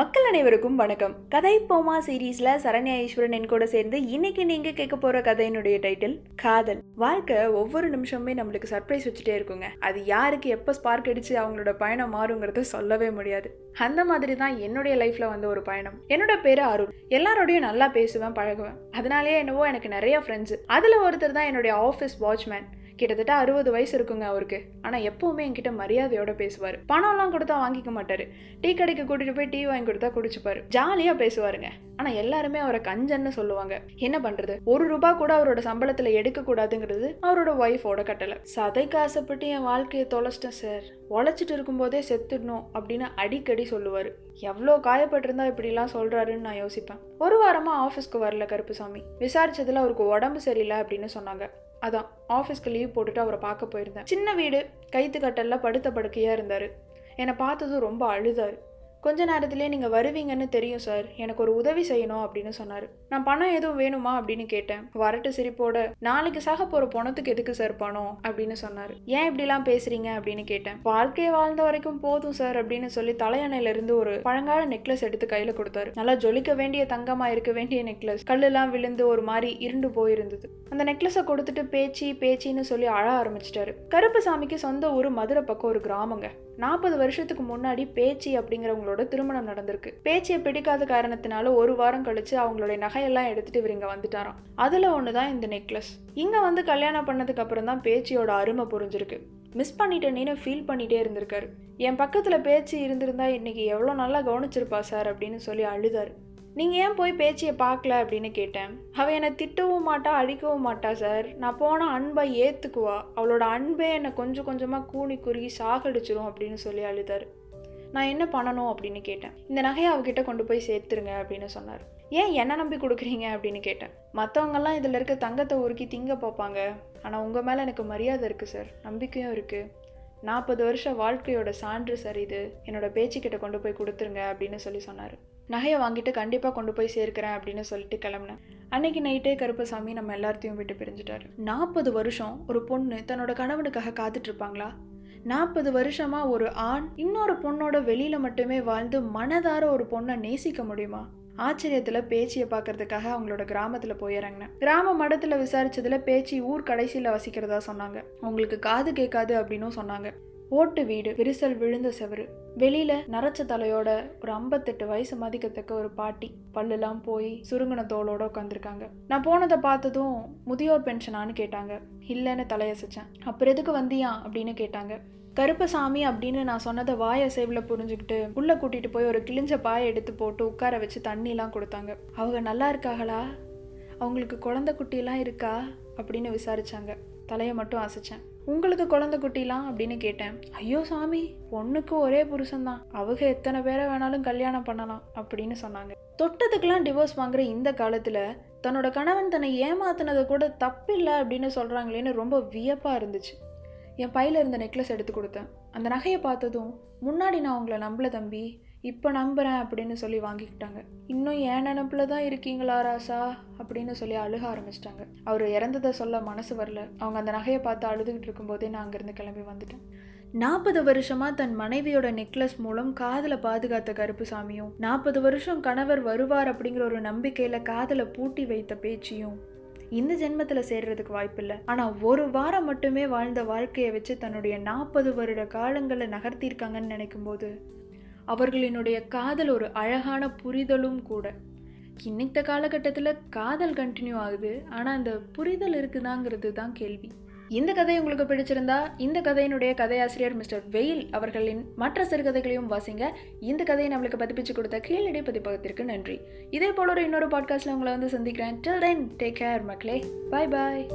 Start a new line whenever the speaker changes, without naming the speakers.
மக்கள் அனைவருக்கும் வணக்கம். கதை போமா சீரீஸ்ல சரண்யா ஈஸ்வரன் என் கூட சேர்ந்து இன்னைக்கு நீங்க கேட்க போற கதையினுடைய டைட்டில் காதல். வாழ்க்கை ஒவ்வொரு நிமிஷமே நம்மளுக்கு சர்ப்ரைஸ் வச்சுட்டே இருக்குங்க. அது யாருக்கு எப்போ ஸ்பார்க் அடிச்சு அவங்களோட பயணம் மாறுங்கிறத சொல்லவே முடியாது. அந்த மாதிரி தான் என்னுடைய லைஃப்ல வந்து ஒரு பயணம். என்னோட பேரு அருள் எல்லாரோடையும் நல்லா பேசுவேன் பழகுவேன். அதனாலேயே என்னவோ எனக்கு நிறைய ஃப்ரெண்ட்ஸ் அதுல ஒருத்தர் தான் என்னுடைய ஆஃபீஸ் வாட்ச்மேன் கிட்டத்தட்ட அறுபது வயசு இருக்குங்க அவருக்கு. ஆனால் எப்பவுமே என்கிட்ட மரியாதையோட பேசுவார். பணம்லாம் கொடுத்தா வாங்கிக்க மாட்டாரு. டீ கடைக்கு கூட்டிட்டு போய் டீ வாங்கி கொடுத்தா குடிச்சுப்பாரு. ஜாலியாக பேசுவாருங்க. ஆனால் எல்லாருமே அவரை கஞ்சன்னு சொல்லுவாங்க. என்ன பண்ணுறது ஒரு ரூபா கூட அவரோட சம்பளத்தில் எடுக்கக்கூடாதுங்கிறது அவரோட ஒய்ஃபோட கட்டளை. சதைக்கு ஆசைப்பட்டு என் வாழ்க்கையை தொலைச்சிட்டேன் சார் உழைச்சிட்டு இருக்கும்போதே செத்துடணும் அப்படின்னு அடிக்கடி சொல்லுவார். எவ்வளோ காயப்பட்டிருந்தா இப்படிலாம் சொல்கிறாருன்னு நான் யோசிப்பேன். ஒரு வாரமாக ஆஃபீஸ்க்கு வரல கருப்புசாமி. விசாரித்ததில் அவருக்கு உடம்பு சரியில்லை அப்படின்னு சொன்னாங்க. அதான் ஆஃபீஸ்க்கு லீவ் போட்டுட்டு அவரை பார்க்க போயிருந்தேன். சின்ன வீடு கைத்து கட்டலில் படுத்த படுக்கையாக இருந்தார். என்னை பார்த்ததும் ரொம்ப அழுதாரு. கொஞ்ச நேரத்திலே நீங்கள் வருவீங்கன்னு தெரியும் சார் எனக்கு ஒரு உதவி செய்யணும் அப்படின்னு சொன்னார். நான் பணம் எதுவும் வேணுமா? அப்படின்னு கேட்டேன். வரட்டு சிரிப்போட நாளைக்கு சாக போகிற பணத்துக்கு எதுக்கு சார் பணம்? அப்படின்னு சொன்னார். ஏன் இப்படிலாம் பேசுறீங்க? அப்படின்னு கேட்டேன். வாழ்க்கையை வாழ்ந்த வரைக்கும் போதும் சார் அப்படின்னு சொல்லி தலையணையிலிருந்து ஒரு பழங்கால நெக்லஸ் எடுத்து கையில் கொடுத்தாரு. நல்லா ஜொலிக்க வேண்டிய தங்கமாக இருக்க வேண்டிய நெக்லஸ் கல்லெல்லாம் விழுந்து ஒரு மாதிரி இருண்டு போயிருந்தது. அந்த நெக்லஸை கொடுத்துட்டு பேச்சு பேச்சின்னு சொல்லி அழ ஆரம்பிச்சிட்டாரு. கருப்புசாமிக்கு சொந்த ஊர் மதுரை பக்கம் ஒரு கிராமங்க. நாற்பது வருஷத்துக்கு முன்னாடி பேச்சி அப்படிங்கிறவங்களோட திருமணம் நடந்திருக்கு. பேச்சியை பிடிக்காத காரணத்தினால ஒரு வாரம் கழிச்சு அவங்களுடைய நகையெல்லாம் எடுத்துட்டு இவர் இங்க வந்துட்டாராம். ஒன்று தான் இந்த நெக்லஸ். இங்கே வந்து கல்யாணம் பண்ணதுக்கு அப்புறம் தான் பேச்சியோட அருமை புரிஞ்சிருக்கு. மிஸ் பண்ணிட்டேன்னு ஃபீல் பண்ணிட்டே இருந்திருக்காரு. என் பக்கத்தில் பேச்சு இருந்திருந்தா இன்னைக்கு எவ்வளோ நல்லா கவனிச்சிருப்பா சார் அப்படின்னு சொல்லி அழுதாரு. நீங்கள் ஏன் போய் பேச்சியை பார்க்கல அப்படின்னு கேட்டேன். அவள் என்னை திட்டவும் மாட்டா அழிக்கவும் மாட்டா சார். நான் போன அன்பை ஏற்றுக்குவா அவளோட அன்பே என்னை கொஞ்சம் கொஞ்சமாக கூணி குறுகி சாகடிச்சிரும் அப்படின்னு சொல்லி அழுதார். நான் என்ன பண்ணணும் அப்படின்னு கேட்டேன். இந்த நகையை அவகிட்ட கொண்டு போய் சேர்த்துருங்க அப்படின்னு சொன்னார். ஏன் என்ன நம்பி கொடுக்குறீங்க அப்படின்னு கேட்டேன். மற்றவங்கெல்லாம் இதில் இருக்க தங்கத்தை உருக்கி திங்க பார்ப்பாங்க. ஆனால் உங்கள் மேலே எனக்கு மரியாதை இருக்குது சார். நம்பிக்கையும் இருக்குது நாற்பது வருஷ வாழ்க்கையோட சான்று சார் இது. என்னோட பேச்சுக்கிட்ட கொண்டு போய் கொடுத்துருங்க அப்படின்னு சொல்லி சொன்னார். நகையை வாங்கிட்டு கண்டிப்பாக கொண்டு போய் சேர்க்கிறேன் அப்படின்னு சொல்லிட்டு கிளம்புனேன். அன்னைக்கு நைட்டே கருப்பசாமி நம்ம எல்லாத்தையும் விட்டு பிரிஞ்சுட்டாரு. நாற்பது வருஷம் ஒரு பொண்ணு தன்னோட கணவனுக்காக காத்துட்டு இருப்பாங்களா நாற்பது வருஷமா ஒரு ஆண் இன்னொரு பொண்ணோட வெளியில மட்டுமே வாழ்ந்து மனதார ஒரு பொண்ணை நேசிக்க முடியுமா? ஆச்சரியத்துல பேச்சியை பார்க்கறதுக்காக அவங்களோட கிராமத்துல போய் இறங்கினேன் கிராம மடத்துல விசாரிச்சதுல பேச்சி ஊர் கடைசியில வசிக்கிறதா சொன்னாங்க. அவங்களுக்கு காது கேட்காது அப்படின்னும் சொன்னாங்க. ஓட்டு வீடு விரிசல் விழுந்த செவரு. வெளியில நரைச்ச தலையோட ஒரு ஐம்பத்தெட்டு வயசு மதிக்கத்தக்க ஒரு பாட்டி. பல்லுலாம் போய் சுருங்கின தோலோட உட்காந்துருக்காங்க நான் போனதை பார்த்ததும் முதியோர் பென்ஷனான்னு கேட்டாங்க. இல்லைன்னு தலையசைச்சேன். அப்புறம் எதுக்கு வந்தியா? அப்படின்னு கேட்டாங்க. கருப்பசாமி அப்படின்னு நான் சொன்னதை வாய அசைவில் புரிஞ்சுக்கிட்டு உள்ள கூட்டிட்டு போய் ஒரு கிழிஞ்ச பாயை எடுத்து போட்டு உட்கார வச்சு தண்ணிலாம் கொடுத்தாங்க. அவங்க நல்லா இருக்காங்களா அவங்களுக்கு குழந்தை குட்டிலாம் இருக்கா? அப்படின்னு விசாரிச்சாங்க. தலையை மட்டும் அசைச்சேன். உங்களுக்கு குழந்தை குட்டிலாம் அப்படின்னு கேட்டேன். ஐயோ சாமி பொண்ணுக்கு ஒரே புருஷன்தான். அவங்க எத்தனை பேரை வேணாலும் கல்யாணம் பண்ணலாம் அப்படின்னு சொன்னாங்க. தொட்டதுக்கெல்லாம் டிவோர்ஸ் வாங்குற இந்த காலத்தில் தன்னோட கணவன் தன்னை ஏமாத்தினதை கூட தப்பில்லை அப்படின்னு சொல்கிறாங்களேன்னு ரொம்ப வியப்பாக இருந்துச்சு. என் பையில் இருந்த நெக்லஸ் எடுத்து கொடுத்தேன். அந்த நகையை பார்த்ததும் முன்னாடி நான் உங்களை நம்பல தம்பி இப்போ நம்புகிறேன் அப்படின்னு சொல்லி வாங்கிக்கிட்டாங்க. இன்னும் ஏன் நினப்பில் தான் இருக்கீங்களா ராசா? அப்படின்னு சொல்லி அழுக ஆரம்பிச்சிட்டாங்க. அவர் இறந்ததை சொல்ல மனசு வரல. அவங்க அந்த நகையை பார்த்து அழுதுகிட்டு இருக்கும்போதே நான் அங்கேருந்து கிளம்பி வந்துட்டேன். நாற்பது வருஷமாக தன் மனைவியோட நெக்லஸ் மூலம் காதலை பாதுகாத்த கருப்புசாமியும் நாற்பது வருஷம் கணவர் வருவார் அப்படிங்கிற ஒரு நம்பிக்கையில் காதலை பூட்டி வைத்த பேச்சியும் இந்த ஜென்மத்தில் சேர்றதுக்கு வாய்ப்பில்லை. ஆனால் ஒரு வாரம் மட்டுமே வாழ்ந்த வாழ்க்கையை வச்சு தன்னுடைய நாற்பது வருட காலங்களை நகர்த்தியிருக்காங்கன்னு நினைக்கும்போது அவர்களினுடைய காதல் ஒரு அழகான புரிதலும் கூட. இன்னைத்த காலகட்டத்தில் காதல் கண்டினியூ ஆகுது. ஆனால் அந்த புரிதல் இருக்குதாங்கிறது தான் கேள்வி. இந்த கதை உங்களுக்கு பிடிச்சிருந்தா இந்த கதையினுடைய கதையாசிரியர் மிஸ்டர் வெயில் அவர்களின் மற்ற சிறுகதைகளையும் வாசிங்க. இந்த கதையை நம்மளுக்கு பதிப்பிச்சு கொடுத்த கீழடி பதிப்பகத்திற்கு நன்றி. இதே போல ஒரு இன்னொரு பாட்காஸ்ட்டில் உங்களை வந்து சந்திக்கிறேன். டில் தென் டேக் கேர் மக்களே. பாய் பாய்